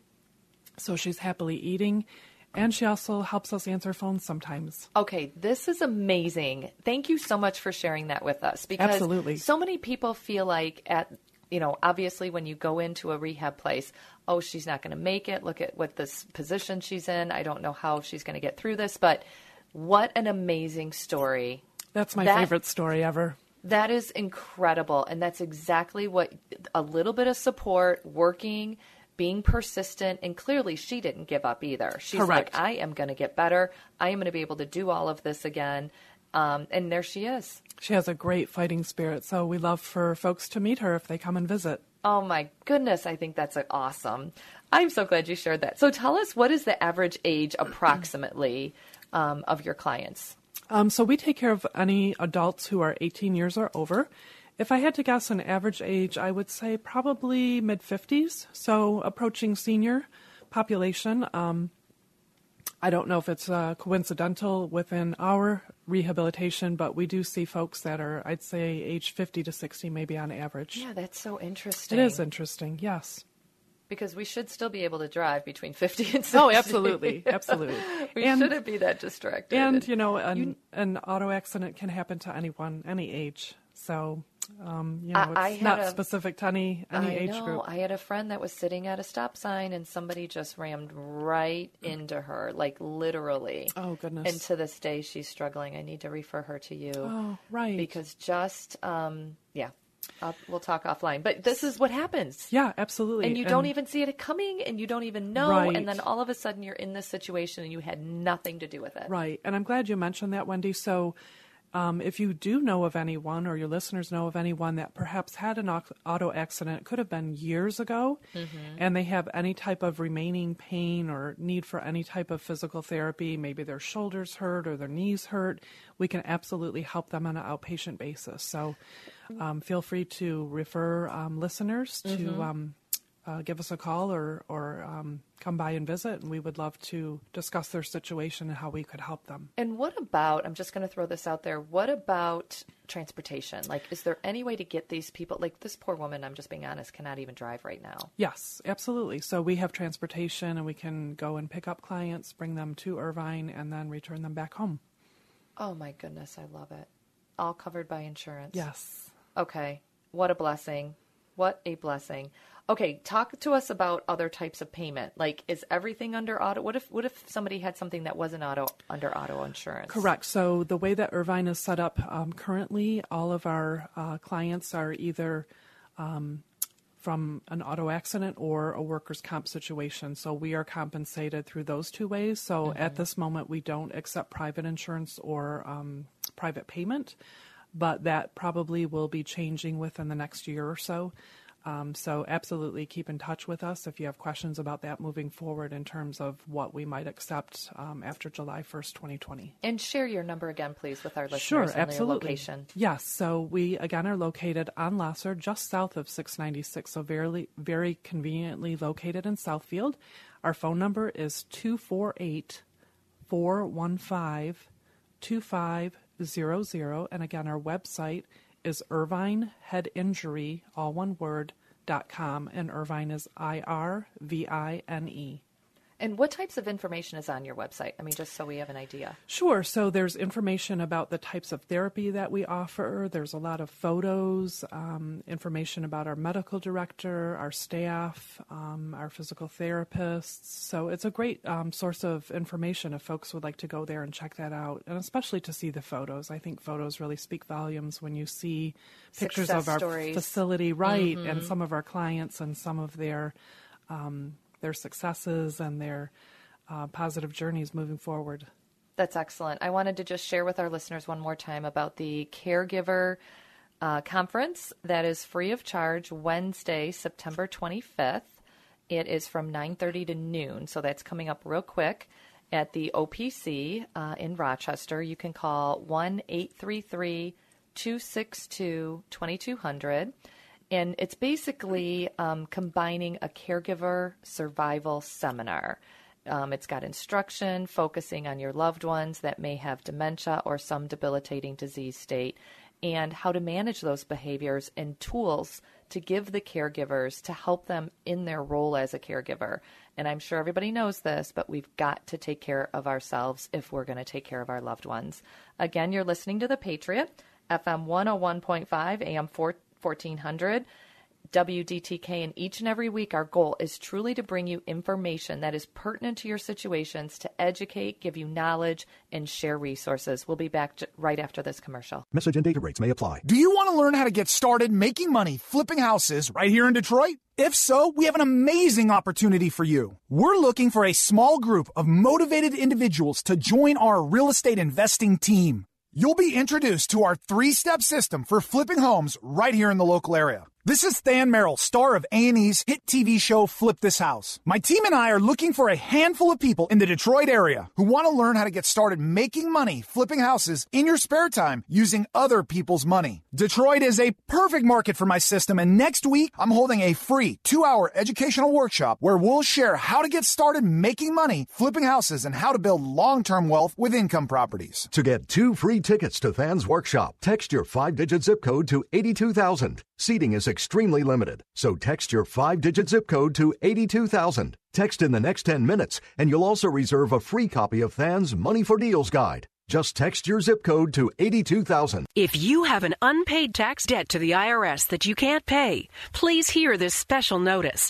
So she's happily eating and she also helps us answer phones sometimes. Okay, this is amazing. Thank you so much for sharing that with us because Absolutely. so many people feel like at you know, obviously when you go into a rehab place, oh, she's not going to make it. Look at what this position she's in. I don't know how she's going to get through this, but what an amazing story. That's my that, favorite story ever. That is incredible. And that's exactly what a little bit of support, working being persistent, and clearly she didn't give up either. She's Correct. like, I am going to get better. I am going to be able to do all of this again. Um, and there she is. She has a great fighting spirit, so we love for folks to meet her if they come and visit. Oh my goodness, I think that's awesome. I'm so glad you shared that. So tell us, what is the average age approximately um, of your clients? Um, so we take care of any adults who are 18 years or over. If I had to guess an average age, I would say probably mid 50s, so approaching senior population. Um, I don't know if it's uh, coincidental within our rehabilitation, but we do see folks that are, I'd say, age 50 to 60, maybe on average. Yeah, that's so interesting. It is interesting, yes. Because we should still be able to drive between 50 and 60. Oh, absolutely. *laughs* Absolutely. we and, shouldn't be that distracted. And, you know, an, you, an auto accident can happen to anyone, any age. So um, you know, I, it's I not a, specific to any any I age know. group. I had a friend that was sitting at a stop sign and somebody just rammed right into her, like literally. Oh goodness! And to this day, she's struggling. I need to refer her to you. Oh right. Because just um, yeah. I'll, we'll talk offline, but this is what happens. Yeah, absolutely. And you and, don't even see it coming, and you don't even know, right. and then all of a sudden you're in this situation, and you had nothing to do with it. Right. And I'm glad you mentioned that, Wendy. So um, if you do know of anyone or your listeners know of anyone that perhaps had an auto accident, it could have been years ago, mm-hmm. and they have any type of remaining pain or need for any type of physical therapy, maybe their shoulders hurt or their knees hurt, we can absolutely help them on an outpatient basis. So um, feel free to refer um, listeners to mm-hmm. Uh, give us a call or, or um, come by and visit, and we would love to discuss their situation and how we could help them. And what about, I'm just going to throw this out there, what about transportation? Like, is there any way to get these people, like this poor woman, I'm just being honest, cannot even drive right now? Yes, absolutely. So we have transportation, and we can go and pick up clients, bring them to Irvine, and then return them back home. Oh my goodness, I love it. All covered by insurance. Yes. Okay. What a blessing. What a blessing. Okay, talk to us about other types of payment. Like, is everything under auto? What if what if somebody had something that wasn't auto under auto insurance? Correct. So the way that Irvine is set up um, currently, all of our uh, clients are either um, from an auto accident or a workers' comp situation. So we are compensated through those two ways. So mm-hmm. at this moment, we don't accept private insurance or um, private payment, but that probably will be changing within the next year or so. Um, so absolutely keep in touch with us if you have questions about that moving forward in terms of what we might accept um, after July 1st, 2020. And share your number again, please, with our listeners sure, and absolutely. location. Yes, so we again are located on Lahser, just south of 696, so very, very conveniently located in Southfield. Our phone number is 248 415 2500, and again, our website is Irvine Head Injury, all one word, dot com, and Irvine is I R V I N E. And what types of information is on your website? I mean, just so we have an idea. Sure. So there's information about the types of therapy that we offer. There's a lot of photos, um, information about our medical director, our staff, um, our physical therapists. So it's a great um, source of information if folks would like to go there and check that out, and especially to see the photos. I think photos really speak volumes when you see pictures Success of our stories. facility, right, Mhm. and some of our clients and some of their um, their successes and their uh, positive journeys moving forward. That's excellent. I wanted to just share with our listeners one more time about the caregiver uh, conference that is free of charge Wednesday, September 25th. It is from 9:30 to noon, so that's coming up real quick at the OPC uh, in Rochester. You can call 1 833 262 2200. And it's basically um, combining a caregiver survival seminar. Um, it's got instruction focusing on your loved ones that may have dementia or some debilitating disease state and how to manage those behaviors and tools to give the caregivers to help them in their role as a caregiver. And I'm sure everybody knows this, but we've got to take care of ourselves if we're going to take care of our loved ones. Again, you're listening to The Patriot, FM 101.5, AM 4, 1400. WDTK, and each and every week, our goal is truly to bring you information that is pertinent to your situations, to educate, give you knowledge, and share resources. We'll be back j- right after this commercial. Message and data rates may apply. Do you want to learn how to get started making money flipping houses right here in Detroit? If so, we have an amazing opportunity for you. We're looking for a small group of motivated individuals to join our real estate investing team. You'll be introduced to our three-step system for flipping homes right here in the local area. This is Than Merrill, star of A&E's hit TV show Flip This House. My team and I are looking for a handful of people in the Detroit area who want to learn how to get started making money flipping houses in your spare time using other people's money. Detroit is a perfect market for my system, and next week I'm holding a free two-hour educational workshop where we'll share how to get started making money flipping houses and how to build long-term wealth with income properties. To get two free tickets to Than's workshop, text your five digit zip code to 82000. Seating is extremely limited, so text your five digit zip code to 82000. Text in the next 10 minutes, and you'll also reserve a free copy of Than's Money for Deals guide. Just text your zip code to 82000. If you have an unpaid tax debt to the IRS that you can't pay, please hear this special notice.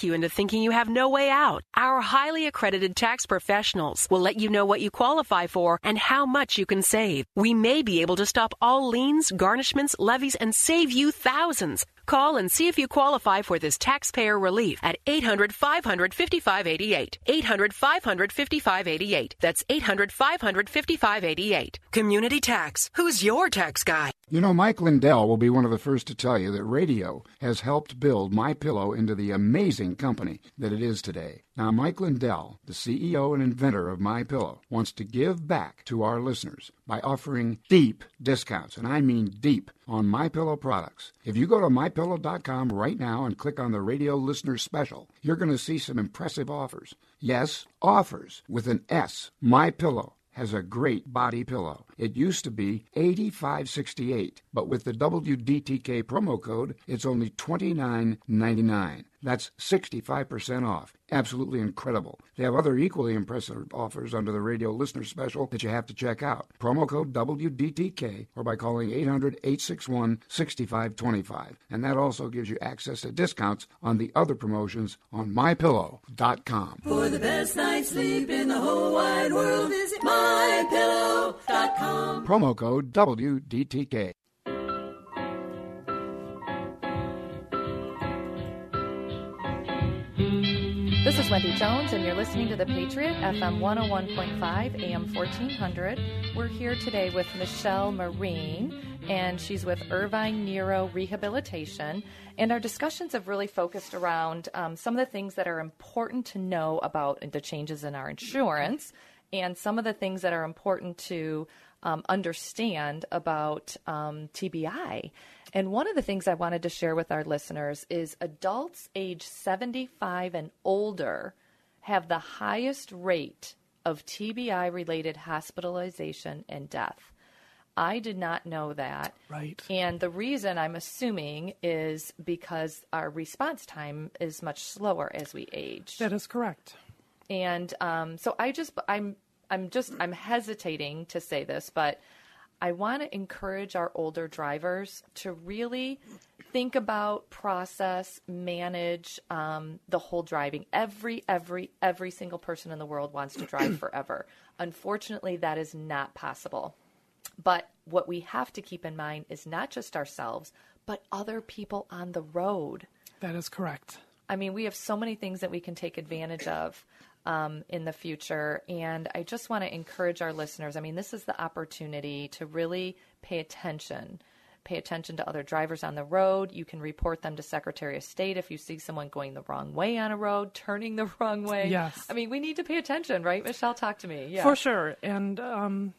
you into thinking you have no way out. Our highly accredited tax professionals will let you know what you qualify for and how much you can save. We may be able to stop all liens, garnishments, levies, and save you thousands. Call and see if you qualify for this taxpayer relief at 800 500 5588. 800 500 5588. That's 800 500 5588. Community Tax. Who's your tax guy? You know, Mike Lindell will be one of the first to tell you that radio has helped build My Pillow into the amazing company that it is today. Now, Mike Lindell, the CEO and inventor of My Pillow, wants to give back to our listeners by offering deep discounts, and I mean deep, on My Pillow products. If you go to mypillow.com right now and click on the radio listener special, you're going to see some impressive offers. Yes, offers with an S. My Pillow has a great body pillow. It used to be 8568, but with the WDTK promo code, it's only $29.99. That's 65% off. Absolutely incredible. They have other equally impressive offers under the radio listener special that you have to check out. Promo code WDTK or by calling 800 861 6525. And that also gives you access to discounts on the other promotions on mypillow.com. For the best night's sleep in the whole wide world, visit mypillow.com. Promo code WDTK. This is Wendy Jones, and you're listening to The Patriot, FM 101.5, AM 1400. We're here today with Michele Marine, and she's with Irvine Neuro Rehabilitation. And our discussions have really focused around um, some of the things that are important to know about the changes in our insurance, and some of the things that are important to um, understand about um, TBI. And one of the things I wanted to share with our listeners is adults age 75 and older have the highest rate of TBI related hospitalization and death. I did not know that. Right. And the reason I'm assuming is because our response time is much slower as we age. That is correct. And um, so I just I'm I'm just I'm hesitating to say this, but I want to encourage our older drivers to really think about, process, manage um, the whole driving. Every, every, every single person in the world wants to drive *clears throat* forever. Unfortunately, that is not possible. But what we have to keep in mind is not just ourselves, but other people on the road. That is correct. I mean, we have so many things that we can take advantage of um, in the future. And I just want to encourage our listeners. I mean, this is the opportunity to really pay attention. Pay attention to other drivers on the road. You can report them to Secretary of State if you see someone going the wrong way on a road, turning the wrong way. Yes. I mean, we need to pay attention, right, Michele? Talk to me. Yeah. For sure. And um,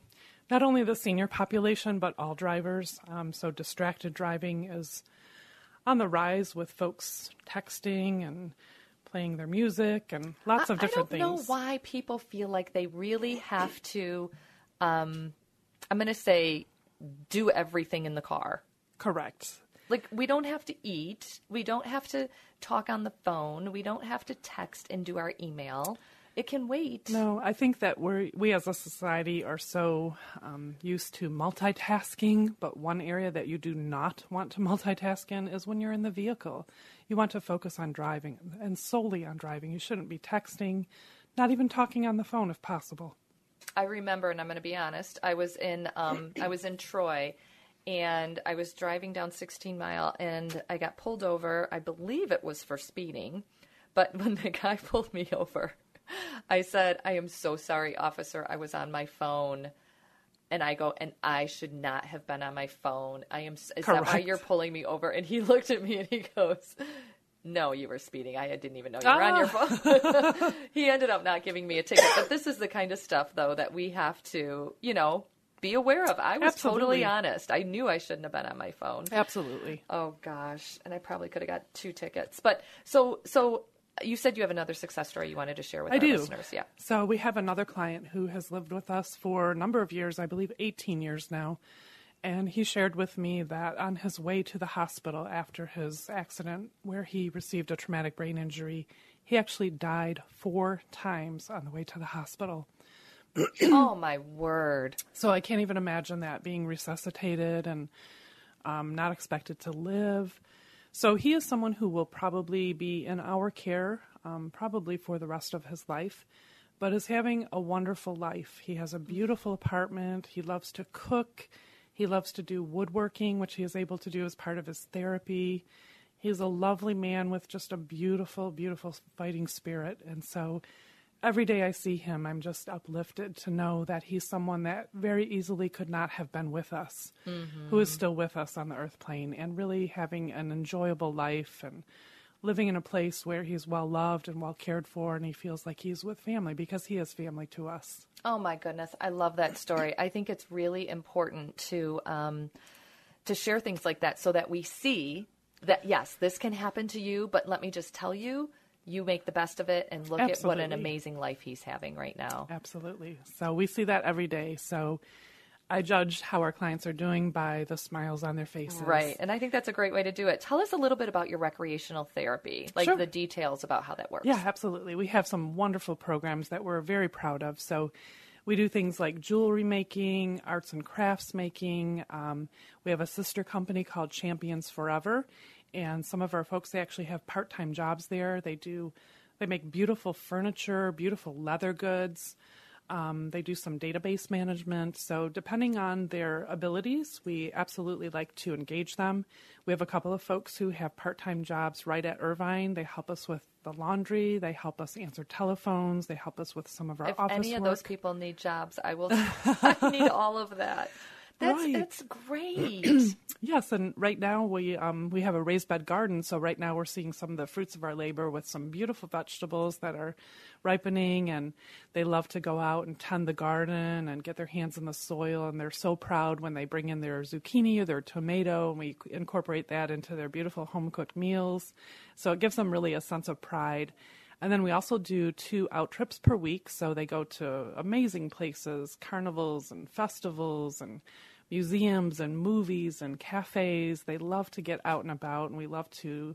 not only the senior population, but all drivers. Um, so distracted driving is on the rise with folks texting and playing their music and lots of different things. I don't things. know why people feel like they really have to. Um, I'm going to say, do everything in the car. Correct. Like we don't have to eat. We don't have to talk on the phone. We don't have to text and do our email. It can wait. No, I think that we we as a society are so um, used to multitasking, but one area that you do not want to multitask in is when you're in the vehicle. You want to focus on driving and solely on driving. You shouldn't be texting, not even talking on the phone if possible. I remember, and I'm going to be honest. I was in um, I was in Troy, and I was driving down 16 Mile, and I got pulled over. I believe it was for speeding, but *laughs* when the guy pulled me over, I said, "I am so sorry, officer. I was on my phone." And I go, and I should not have been on my phone. I am. Is that why you're pulling me over? And he *laughs* looked at me and he goes, "No, you were speeding. I didn't even know you were on your Ah. phone." *laughs* he ended up not giving me a ticket. But this is the kind of stuff, though, that we have to, you know, be aware of. I was totally honest. I knew I shouldn't have been on my phone. Absolutely. Oh gosh, and I probably could have got two tickets. But so so you said you have another success story you wanted to share with I our do. listeners. Yeah. So we have another client who has lived with us for a number of years, I believe 18 years now. And he shared with me that on his way to the hospital after his accident, where he received a traumatic brain injury, he actually died four times on the way to the hospital. *clears throat* oh my word. So I can't even imagine that being resuscitated and um, not expected to live. So he is someone who will probably be in our care, um, probably for the rest of his life, but is having a wonderful life. He has a beautiful apartment. He loves to cook. He loves to do woodworking, which he is able to do as part of his therapy. He's a lovely man with just a beautiful, beautiful fighting spirit. And so every day I see him, I'm just uplifted to know that he's someone that very easily could not have been with us, Mhm. who is still with us on the earth plane and really having an enjoyable life and living in a place where he's well loved and well cared for and he feels like he's with family because he is family to us. Oh my goodness, I love that story. I think it's really important to um, to share things like that so that we see that yes, this can happen to you, but let me just tell you, you make the best of it and look at what an amazing life he's having right now. Absolutely. So we see that every day. So I judge how our clients are doing by the smiles on their faces. Right, and I think that's a great way to do it. Tell us a little bit about your recreational therapy, like Sure. the details about how that works. Yeah, absolutely. We have some wonderful programs that we're very proud of. So we do things like jewelry making, arts and crafts making. Um, we have a sister company called Champions Forever, and some of our folks they actually have part-time jobs there. They do they make beautiful furniture, beautiful leather goods. Um, they do some database management. So, depending on their abilities, we absolutely like to engage them. We have a couple of folks who have part time jobs right at Irvine. They help us with the laundry, they help us answer telephones, they help us with some of our If office any of work. those people need jobs, I will. *laughs* *laughs* I need all of that. That's Right. that's great. *clears throat* yes, and right now we um, we have a raised bed garden. So right now we're seeing some of the fruits of our labor with some beautiful vegetables that are ripening, and they love to go out and tend the garden and get their hands in the soil. And they're so proud when they bring in their zucchini or their tomato, and we incorporate that into their beautiful home cooked meals. So it gives them really a sense of pride. And then we also do two out trips per week. So they go to amazing places, carnivals and festivals and museums and movies and cafes. They love to get out and about, and we love to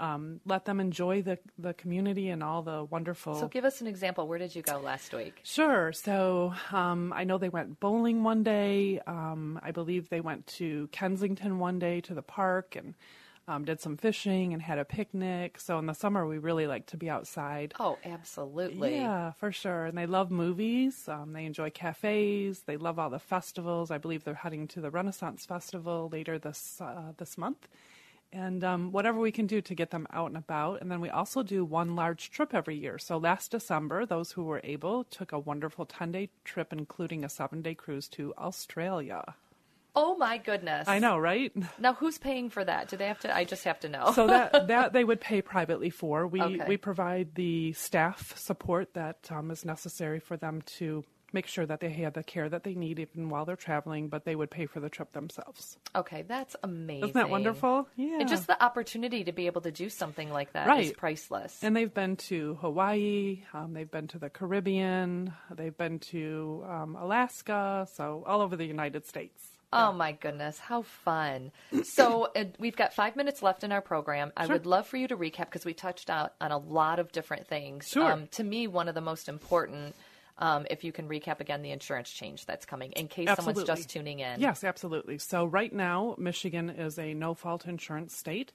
um, let them enjoy the, the community and all the wonderful. So give us an example. Where did you go last week? Sure. So um, I know they went bowling one day. Um, I believe they went to Kensington one day to the park and um, did some fishing and had a picnic. So in the summer, we really like to be outside. Oh, absolutely. Yeah, for sure. And they love movies. Um, they enjoy cafes. They love all the festivals. I believe they're heading to the Renaissance Festival later this uh, this month. And um, whatever we can do to get them out and about. And then we also do one large trip every year. So last December, those who were able took a wonderful 10 day trip, including a seven day cruise to Australia. Oh my goodness. I know, right? Now who's paying for that? Do they have to? I just have to know. so that *laughs* that they would pay privately for. We Okay. we provide the staff support that um, is necessary for them to make sure that they have the care that they need even while they're traveling, but they would pay for the trip themselves. Okay, that's amazing. Isn't that wonderful? Yeah. And just the opportunity to be able to do something like that is Right. priceless. And they've been to Hawaii, um, they've been to the Caribbean, they've been to um, Alaska, so all over the United States. Oh my goodness, how fun! So *clears throat* uh, we've got five minutes left in our program. I Sure. would love for you to recap because we touched out on a lot of different things. Sure. Um, to me, one of the most important, um, if you can recap again, the insurance change that's coming in case someone's just tuning in. Yes, absolutely. So right now, Michigan is a no-fault insurance state.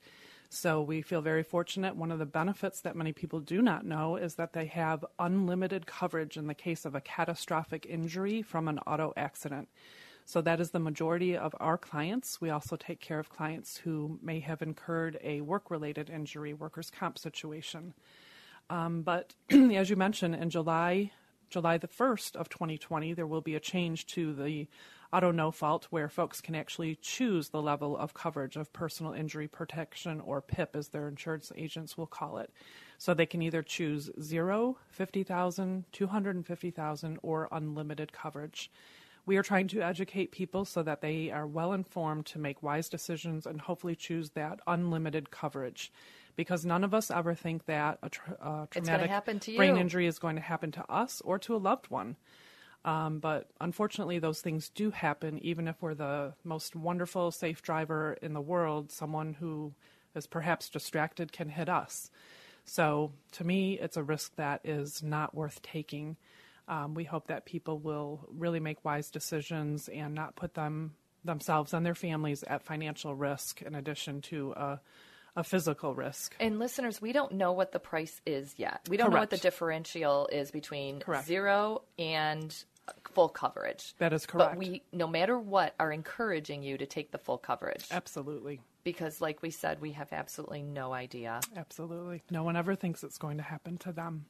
So we feel very fortunate. One of the benefits that many people do not know is that they have unlimited coverage in the case of a catastrophic injury from an auto accident. So that is the majority of our clients. We also take care of clients who may have incurred a work-related injury, workers' comp situation. Um, but *clears throat* as you mentioned, in July, July the 1st of 2020, there will be a change to the auto no fault where folks can actually choose the level of coverage of personal injury protection or PIP as their insurance agents will call it. So they can either choose zero, 50,000, 250,000 or unlimited coverage. We are trying to educate people so that they are well informed to make wise decisions and hopefully choose that unlimited coverage. Because none of us ever think that a tra- uh, traumatic to brain injury is going to happen to us or to a loved one. Um, but unfortunately, those things do happen, even if we're the most wonderful, safe driver in the world. Someone who is perhaps distracted can hit us. So, to me, it's a risk that is not worth taking. Um, we hope that people will really make wise decisions and not put them themselves and their families at financial risk, in addition to a, a physical risk. And listeners, we don't know what the price is yet. We don't know what the differential is between Correct. zero and full coverage. That is correct. But we, no matter what, are encouraging you to take the full coverage. Absolutely. Because, like we said, we have absolutely no idea. Absolutely. No one ever thinks it's going to happen to them.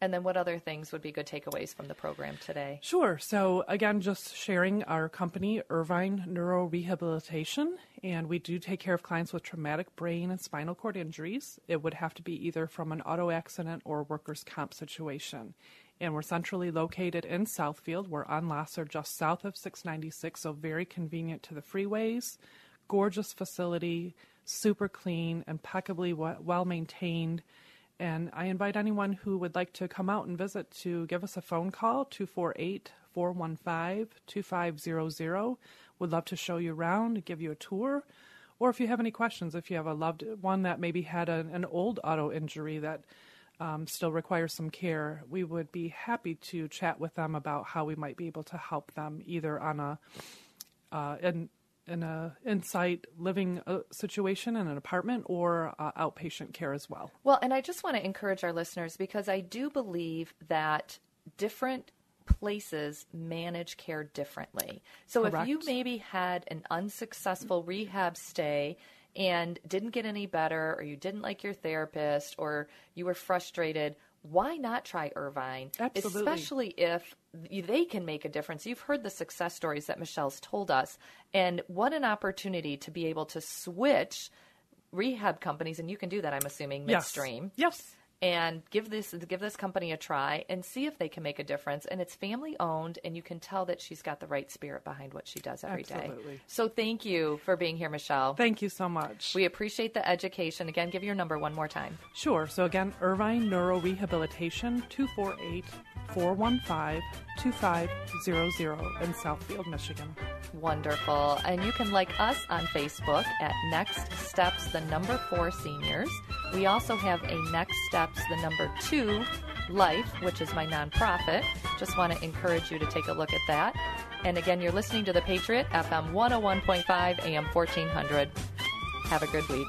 And then what other things would be good takeaways from the program today? Sure. So, again, just sharing our company, Irvine Neuro Rehabilitation, and we do take care of clients with traumatic brain and spinal cord injuries. It would have to be either from an auto accident or workers' comp situation. And we're centrally located in Southfield. We're on Lahser, just south of 696, so very convenient to the freeways. Gorgeous facility, super clean, impeccably well maintained. And I invite anyone who would like to come out and visit to give us a phone call, 248 415 2500. Would love to show you around, give you a tour. Or if you have any questions, if you have a loved one that maybe had an old auto injury that um, still requires some care, we would be happy to chat with them about how we might be able to help them either on a uh, in in a insight living uh, situation in an apartment or uh, outpatient care as well. Well, and I just want to encourage our listeners because I do believe that different places manage care differently. So Correct. if you maybe had an unsuccessful rehab stay and didn't get any better or you didn't like your therapist or you were frustrated, why not try Irvine? Absolutely. Especially if they can make a difference. You've heard the success stories that Michele's told us, and what an opportunity to be able to switch rehab companies, and you can do that, I'm assuming, midstream. Yes. yes and give this give this company a try and see if they can make a difference. And it's family owned, and you can tell that she's got the right spirit behind what she does every Absolutely. day. So thank you for being here, Michele. Thank you so much. We appreciate the education. Again, give your number one more time. Sure. So again, Irvine Neuro Rehabilitation, 248 415 2500 in Southfield, Michigan. Wonderful. And you can like us on Facebook at Next Steps, the number four seniors. We also have a Next Steps, the number two Life, which is my nonprofit. Just want to encourage you to take a look at that. And again, you're listening to The Patriot, FM 101.5, AM 1400. Have a good week.